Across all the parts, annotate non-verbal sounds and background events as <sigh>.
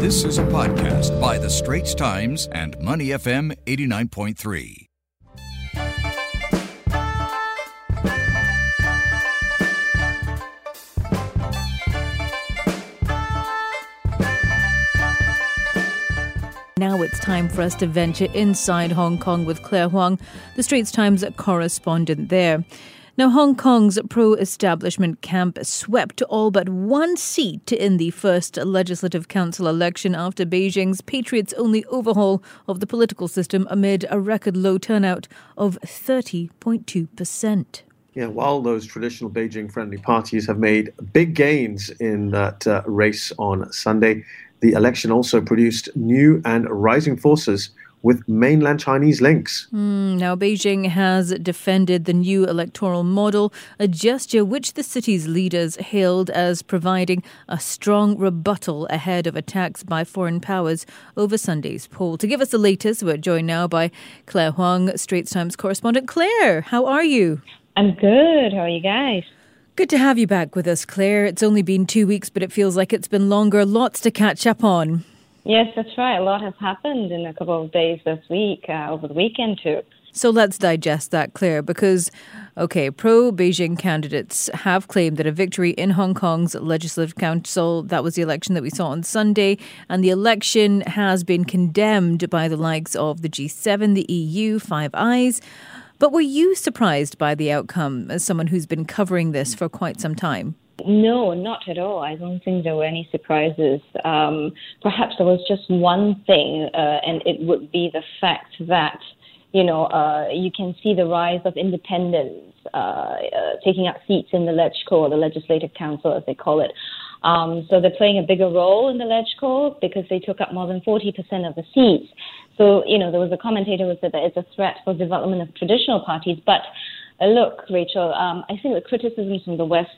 This is a podcast by The Straits Times and Money FM 89.3. Now it's time for us to venture inside Hong Kong with Claire Huang, the Straits Times correspondent there. Now, Hong Kong's pro establishment camp swept all but one seat in the first Legislative Council election after Beijing's Patriots only overhaul of the political system amid a record low turnout of 30.2%. Yeah, while those traditional Beijing friendly parties have made big gains in that uh, race on Sunday, the election also produced new and rising forces with mainland Chinese links. Mm, now, Beijing has defended the new electoral model, a gesture which the city's leaders hailed as providing a strong rebuttal ahead of attacks by foreign powers over Sunday's poll. To give us the latest, we're joined now by Claire Huang, Straits Times correspondent. Claire, how are you? I'm good. How are you guys? Good to have you back with us, Claire. It's only been two weeks, but it feels like it's been longer. Lots to catch up on. Yes, that's right. A lot has happened in a couple of days this week, uh, over the weekend too. So let's digest that, Claire, because, okay, pro Beijing candidates have claimed that a victory in Hong Kong's Legislative Council, that was the election that we saw on Sunday, and the election has been condemned by the likes of the G7, the EU, Five Eyes. But were you surprised by the outcome as someone who's been covering this for quite some time? No, not at all. I don't think there were any surprises. Um, perhaps there was just one thing, uh, and it would be the fact that you know uh, you can see the rise of independents uh, uh taking up seats in the LegCo or the Legislative Council, as they call it. Um, so they're playing a bigger role in the LegCo because they took up more than 40% of the seats. So, you know, there was a commentator who said that it's a threat for development of traditional parties. But uh, look, Rachel, um, I think the criticisms from the West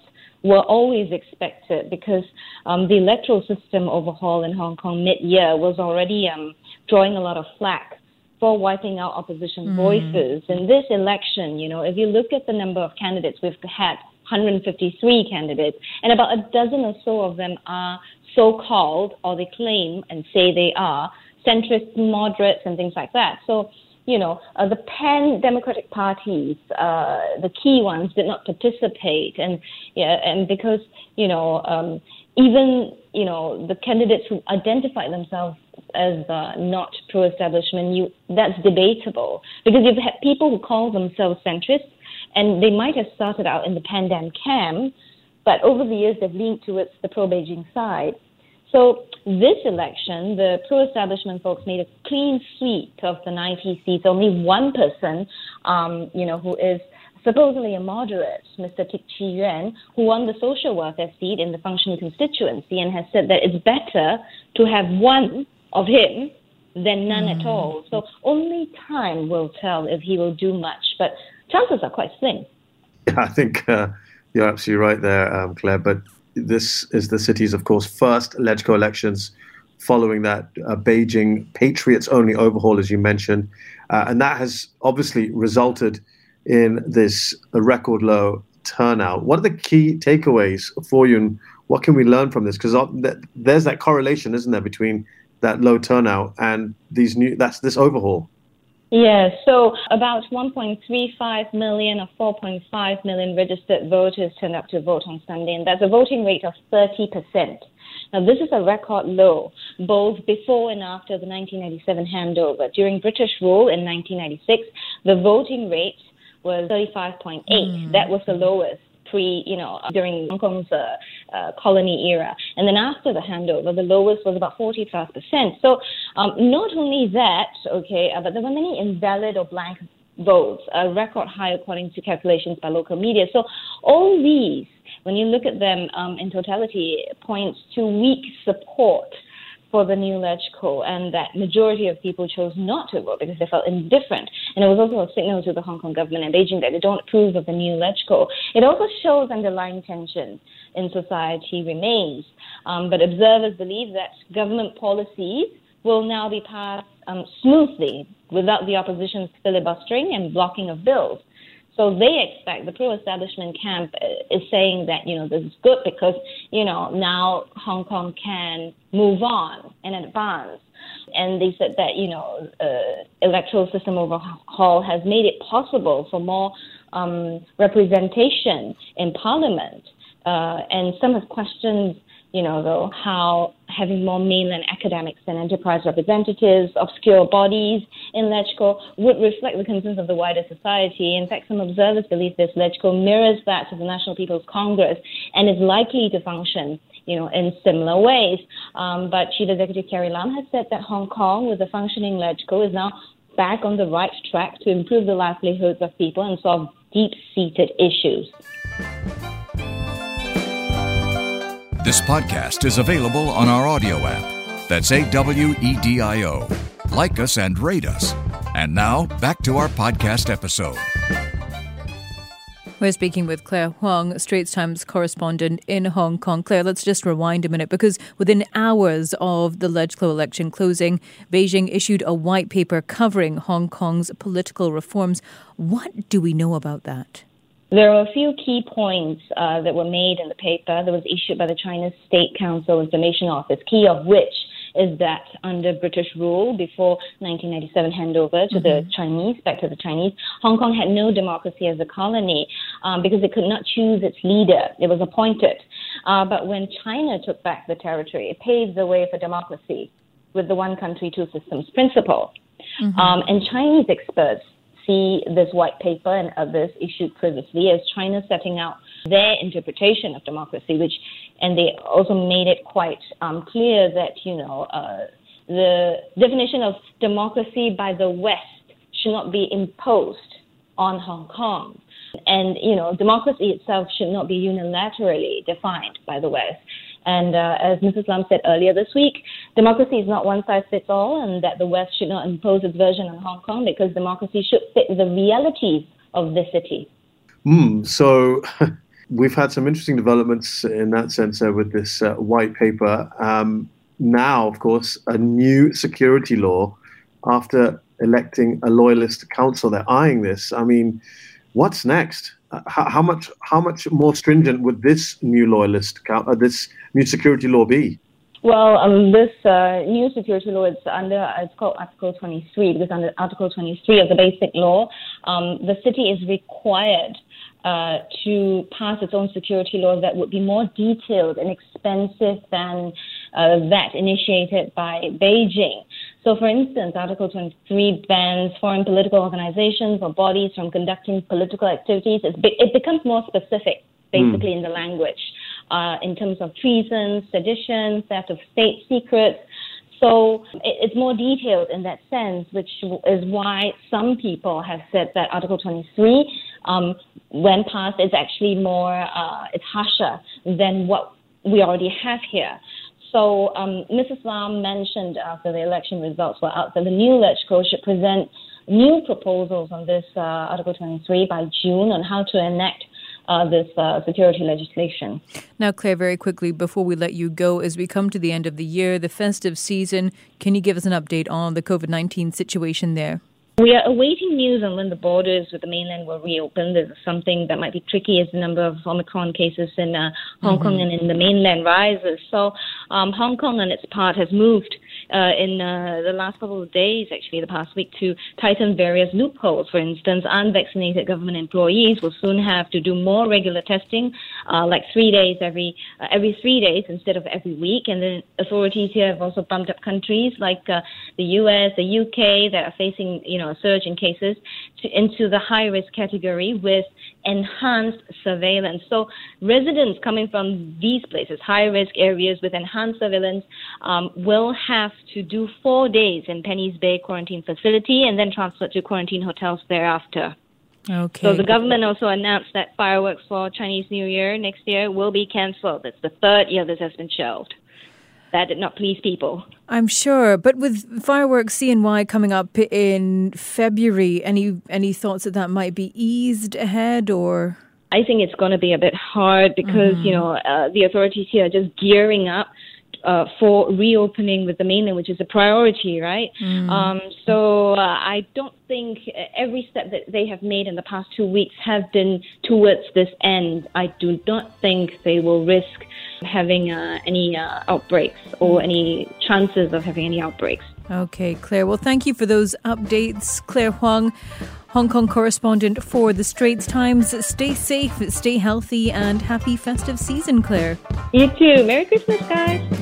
were always expected because um, the electoral system overhaul in Hong Kong mid-year was already um, drawing a lot of flack for wiping out opposition mm. voices. In this election, you know, if you look at the number of candidates we've had 153 candidates, and about a dozen or so of them are so-called, or they claim and say they are, centrist moderates and things like that. So, you know, uh, the pan democratic parties, uh, the key ones, did not participate, and yeah, and because you know, um, even you know, the candidates who identify themselves as uh, not pro-establishment, you that's debatable because you've had people who call themselves centrists and they might have started out in the pan Pandem camp, but over the years they've leaned towards the pro Beijing side. So this election, the pro-establishment folks made a clean sweep of the 90 seats. Only one person, um, you know, who is supposedly a moderate, Mr. Tik Chi Yuen, who won the social welfare seat in the functional constituency and has said that it's better to have one of him than none mm. at all. So only time will tell if he will do much. But chances are quite slim. <laughs> I think uh, you're absolutely right there, um, Claire. But this is the city's, of course, first LegCo elections following that uh, Beijing Patriots only overhaul, as you mentioned. Uh, and that has obviously resulted in this record low turnout. What are the key takeaways for you, and what can we learn from this? Because uh, there's that correlation, isn't there, between that low turnout and these new that's this overhaul. Yes, so about 1.35 million or 4.5 million registered voters turned up to vote on Sunday, and that's a voting rate of 30%. Now, this is a record low, both before and after the 1997 handover. During British rule in 1996, the voting rate was 35.8. Mm. That was the lowest pre, you know, during Hong Kong's uh, uh, colony era. And then after the handover, the lowest was about 45%. So um, not only that, okay, uh, but there were many invalid or blank votes, a record high according to calculations by local media. So all these, when you look at them um, in totality, points to weak support for the new LegCo, and that majority of people chose not to vote because they felt indifferent. And it was also a signal to the Hong Kong government and Beijing that they don't approve of the new LegCo. It also shows underlying tension in society remains. Um, but observers believe that government policies will now be passed um, smoothly without the opposition's filibustering and blocking of bills. So they expect the pro-establishment camp is saying that you know this is good because you know now Hong Kong can move on and advance, and they said that you know uh, electoral system overhaul has made it possible for more um, representation in Parliament, uh, and some have questioned you know, though, how having more mainland academics and enterprise representatives, obscure bodies in LegCo would reflect the concerns of the wider society. In fact, some observers believe this LegCo mirrors that of the National People's Congress and is likely to function you know, in similar ways. Um, but Chief Executive Carrie Lam has said that Hong Kong, with a functioning LegCo, is now back on the right track to improve the livelihoods of people and solve deep-seated issues. This podcast is available on our audio app. That's A W E D I O. Like us and rate us. And now, back to our podcast episode. We're speaking with Claire Huang, Straits Times correspondent in Hong Kong. Claire, let's just rewind a minute because within hours of the LegCo election closing, Beijing issued a white paper covering Hong Kong's political reforms. What do we know about that? There are a few key points uh, that were made in the paper that was issued by the China State Council Information Office, key of which is that under British rule before 1997 handover to mm-hmm. the Chinese, back to the Chinese, Hong Kong had no democracy as a colony um, because it could not choose its leader. It was appointed. Uh, but when China took back the territory, it paved the way for democracy with the one country, two systems principle. Mm-hmm. Um, and Chinese experts see this white paper and others issued previously as China setting out their interpretation of democracy, which, and they also made it quite um, clear that, you know, uh, the definition of democracy by the West should not be imposed on Hong Kong. And, you know, democracy itself should not be unilaterally defined by the West. And uh, as Mrs. Lam said earlier this week, democracy is not one size fits all, and that the West should not impose its version on Hong Kong because democracy should fit the realities of the city. Mm, so <laughs> we've had some interesting developments in that sense uh, with this uh, white paper. Um, now, of course, a new security law after electing a loyalist council. They're eyeing this. I mean, what's next? How, how, much how much more stringent would this new loyalist uh, this new security law be? Well, um, this uh, new security law is under it's called Article 23 because under Article 23 of the Basic Law, um, the city is required uh, to pass its own security law that would be more detailed and expensive than uh, that initiated by Beijing. So, for instance, Article 23 bans foreign political organizations or bodies from conducting political activities. it becomes more specific, basically, mm. in the language, uh, in terms of treason, sedition, theft of state secrets. So it's more detailed in that sense, which is why some people have said that Article 23, um, when passed, is actually more, uh, it's harsher than what we already have here. So um, Mrs. Lam mentioned after the election results were out that the new LegCo should present new proposals on this uh, Article 23 by June on how to enact uh, this uh, security legislation. Now, Claire, very quickly before we let you go, as we come to the end of the year, the festive season, can you give us an update on the COVID 19 situation there? We are awaiting news on when the borders with the mainland will reopen. There's something that might be tricky as the number of Omicron cases in uh, Hong mm-hmm. Kong and in the mainland rises. So um, Hong Kong, on its part, has moved uh, in uh, the last couple of days, actually, the past week, to tighten various loopholes. For instance, unvaccinated government employees will soon have to do more regular testing, uh, like three days every uh, every three days instead of every week. And then authorities here have also bumped up countries like uh, the U.S., the U.K. that are facing, you know, a surge in cases to, into the high risk category with enhanced surveillance. So residents coming from these places, high risk areas with enhanced surveillance, um, will have to do four days in Penny's Bay quarantine facility and then transfer to quarantine hotels thereafter. Okay. So the government also announced that fireworks for Chinese New Year next year will be cancelled. That's the third year this has been shelved. That did not please people. I'm sure, but with fireworks CNY coming up in February, any any thoughts that that might be eased ahead or? I think it's going to be a bit hard because mm-hmm. you know uh, the authorities here are just gearing up uh, for reopening with the mainland, which is a priority, right? Mm. Um, so uh, I don't think every step that they have made in the past two weeks have been towards this end. I do not think they will risk having uh, any uh, outbreaks or any chances of having any outbreaks. Okay, Claire. Well, thank you for those updates, Claire Huang. Hong Kong correspondent for the Straits Times. Stay safe, stay healthy, and happy festive season, Claire. You too. Merry Christmas, guys.